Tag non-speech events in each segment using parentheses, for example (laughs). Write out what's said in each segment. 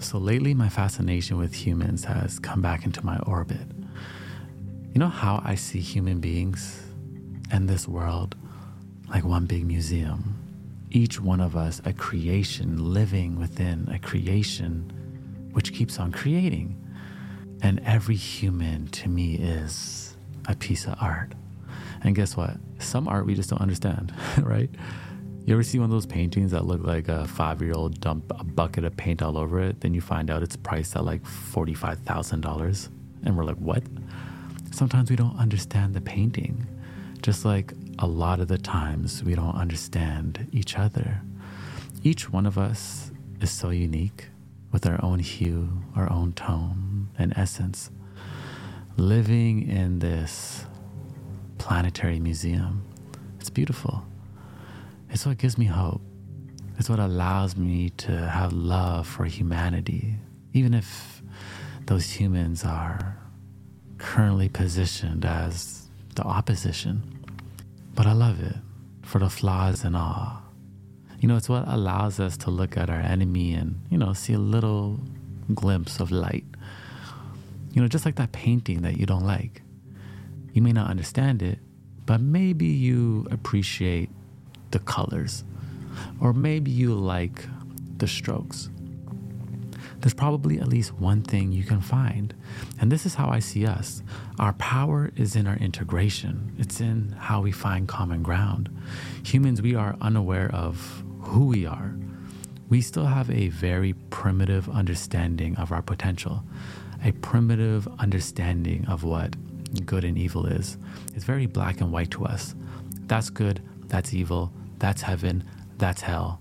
So lately, my fascination with humans has come back into my orbit. You know how I see human beings and this world like one big museum? Each one of us a creation living within a creation which keeps on creating. And every human to me is a piece of art. And guess what? Some art we just don't understand, (laughs) right? You ever see one of those paintings that look like a five year old dump a bucket of paint all over it? Then you find out it's priced at like $45,000. And we're like, what? Sometimes we don't understand the painting, just like a lot of the times we don't understand each other. Each one of us is so unique with our own hue, our own tone, and essence. Living in this planetary museum, it's beautiful. It's what gives me hope. It's what allows me to have love for humanity, even if those humans are currently positioned as the opposition. But I love it for the flaws and all. You know, it's what allows us to look at our enemy and, you know, see a little glimpse of light. You know, just like that painting that you don't like. You may not understand it, but maybe you appreciate the colors, or maybe you like the strokes. There's probably at least one thing you can find. And this is how I see us. Our power is in our integration, it's in how we find common ground. Humans, we are unaware of who we are. We still have a very primitive understanding of our potential, a primitive understanding of what good and evil is. It's very black and white to us. That's good, that's evil, that's heaven, that's hell.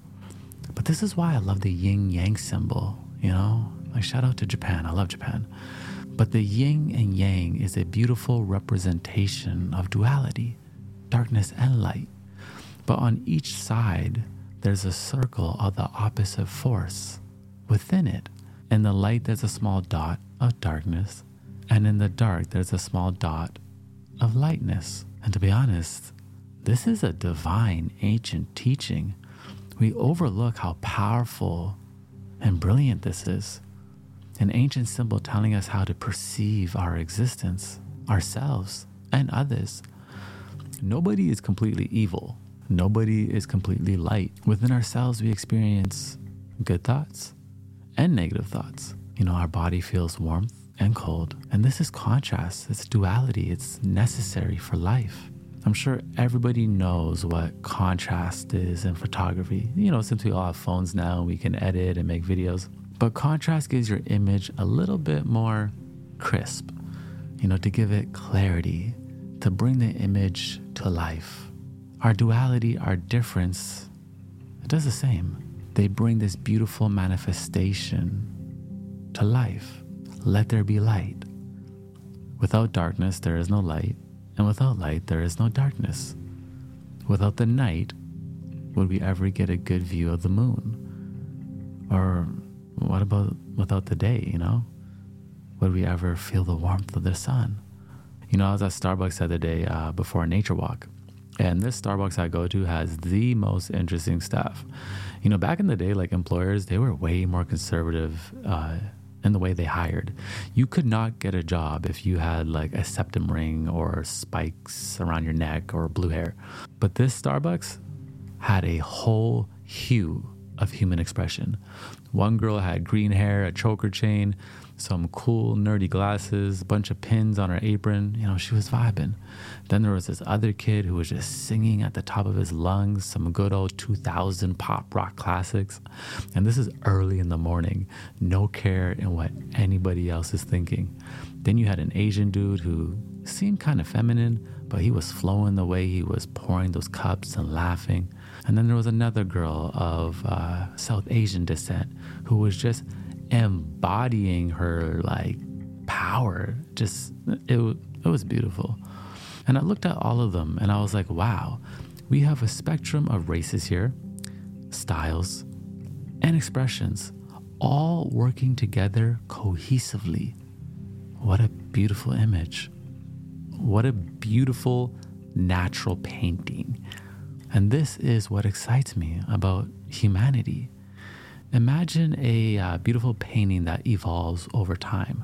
But this is why I love the yin yang symbol, you know? Like, shout out to Japan. I love Japan. But the yin and yang is a beautiful representation of duality, darkness and light. But on each side, there's a circle of the opposite force within it. In the light, there's a small dot of darkness, and in the dark, there's a small dot of lightness. And to be honest, this is a divine ancient teaching. We overlook how powerful and brilliant this is. An ancient symbol telling us how to perceive our existence, ourselves, and others. Nobody is completely evil. Nobody is completely light. Within ourselves, we experience good thoughts and negative thoughts. You know, our body feels warmth and cold. And this is contrast, it's duality, it's necessary for life. I'm sure everybody knows what contrast is in photography. You know, since we all have phones now, we can edit and make videos. But contrast gives your image a little bit more crisp, you know, to give it clarity, to bring the image to life. Our duality, our difference, it does the same. They bring this beautiful manifestation to life. Let there be light. Without darkness, there is no light. And without light, there is no darkness. Without the night, would we ever get a good view of the moon? Or what about without the day, you know? Would we ever feel the warmth of the sun? You know, I was at Starbucks the other day uh, before a nature walk, and this Starbucks I go to has the most interesting stuff. You know, back in the day, like employers, they were way more conservative uh, in the way they hired. You could not get a job if you had like a septum ring or spikes around your neck or blue hair. But this Starbucks had a whole hue of human expression. One girl had green hair, a choker chain, some cool nerdy glasses, a bunch of pins on her apron. You know, she was vibing. Then there was this other kid who was just singing at the top of his lungs some good old 2000 pop rock classics. And this is early in the morning, no care in what anybody else is thinking. Then you had an Asian dude who seemed kind of feminine, but he was flowing the way he was pouring those cups and laughing. And then there was another girl of uh, South Asian descent who was just embodying her like power. Just it, it was beautiful. And I looked at all of them and I was like, wow, we have a spectrum of races here, styles, and expressions, all working together cohesively. What a beautiful image. What a beautiful natural painting. And this is what excites me about humanity. Imagine a uh, beautiful painting that evolves over time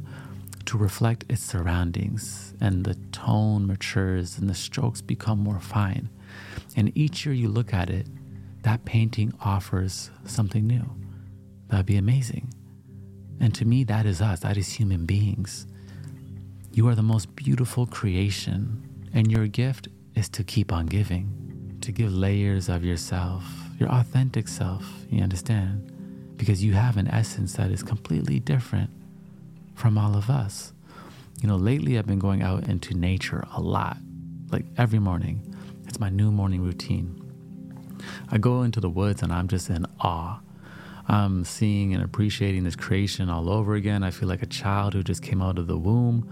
to reflect its surroundings, and the tone matures and the strokes become more fine. And each year you look at it, that painting offers something new. That'd be amazing. And to me, that is us, that is human beings. You are the most beautiful creation, and your gift is to keep on giving, to give layers of yourself, your authentic self, you understand? Because you have an essence that is completely different from all of us. You know, lately I've been going out into nature a lot, like every morning. It's my new morning routine. I go into the woods and I'm just in awe. I'm seeing and appreciating this creation all over again. I feel like a child who just came out of the womb.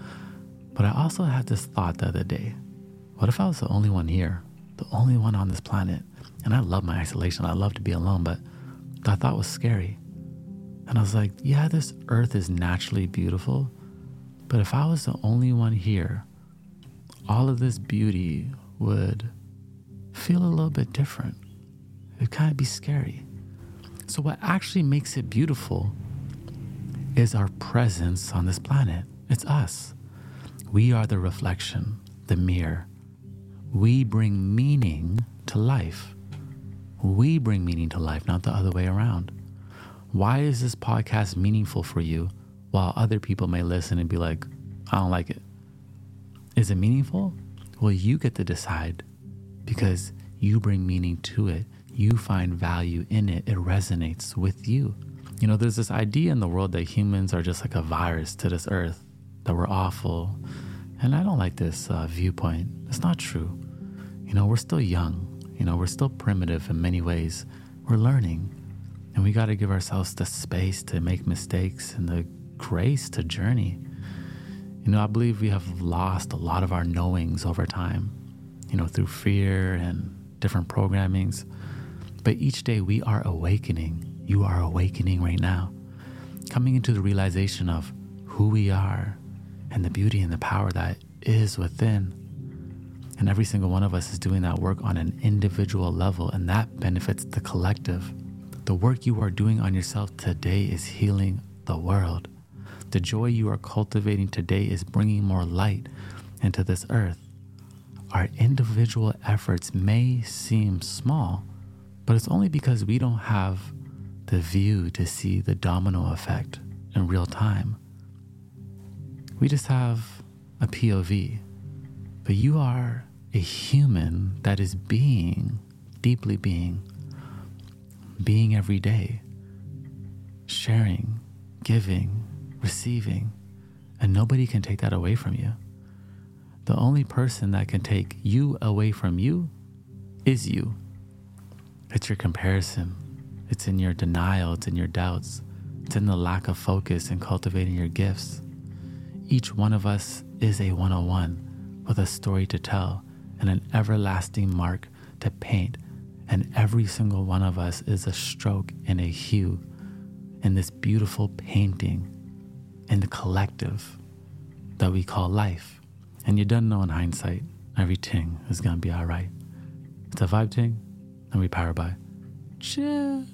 But I also had this thought the other day what if I was the only one here, the only one on this planet? And I love my isolation, I love to be alone, but that thought was scary. And I was like, yeah, this earth is naturally beautiful, but if I was the only one here, all of this beauty would feel a little bit different. It'd kind of be scary. So, what actually makes it beautiful is our presence on this planet. It's us. We are the reflection, the mirror. We bring meaning to life. We bring meaning to life, not the other way around. Why is this podcast meaningful for you while other people may listen and be like, I don't like it? Is it meaningful? Well, you get to decide because you bring meaning to it. You find value in it. It resonates with you. You know, there's this idea in the world that humans are just like a virus to this earth, that we're awful. And I don't like this uh, viewpoint. It's not true. You know, we're still young. You know, we're still primitive in many ways. We're learning. And we got to give ourselves the space to make mistakes and the grace to journey. You know, I believe we have lost a lot of our knowings over time, you know, through fear and different programmings. But each day we are awakening. You are awakening right now, coming into the realization of who we are and the beauty and the power that is within. And every single one of us is doing that work on an individual level, and that benefits the collective. The work you are doing on yourself today is healing the world. The joy you are cultivating today is bringing more light into this earth. Our individual efforts may seem small, but it's only because we don't have the view to see the domino effect in real time. We just have a POV, but you are a human that is being, deeply being being every day, sharing, giving, receiving, and nobody can take that away from you. The only person that can take you away from you is you. It's your comparison, it's in your denial, it's in your doubts, it's in the lack of focus in cultivating your gifts. Each one of us is a 101 with a story to tell and an everlasting mark to paint and every single one of us is a stroke and a hue in this beautiful painting in the collective that we call life. And you don't know in hindsight, everything is gonna be all right. It's a vibe thing, and we power by. Chill.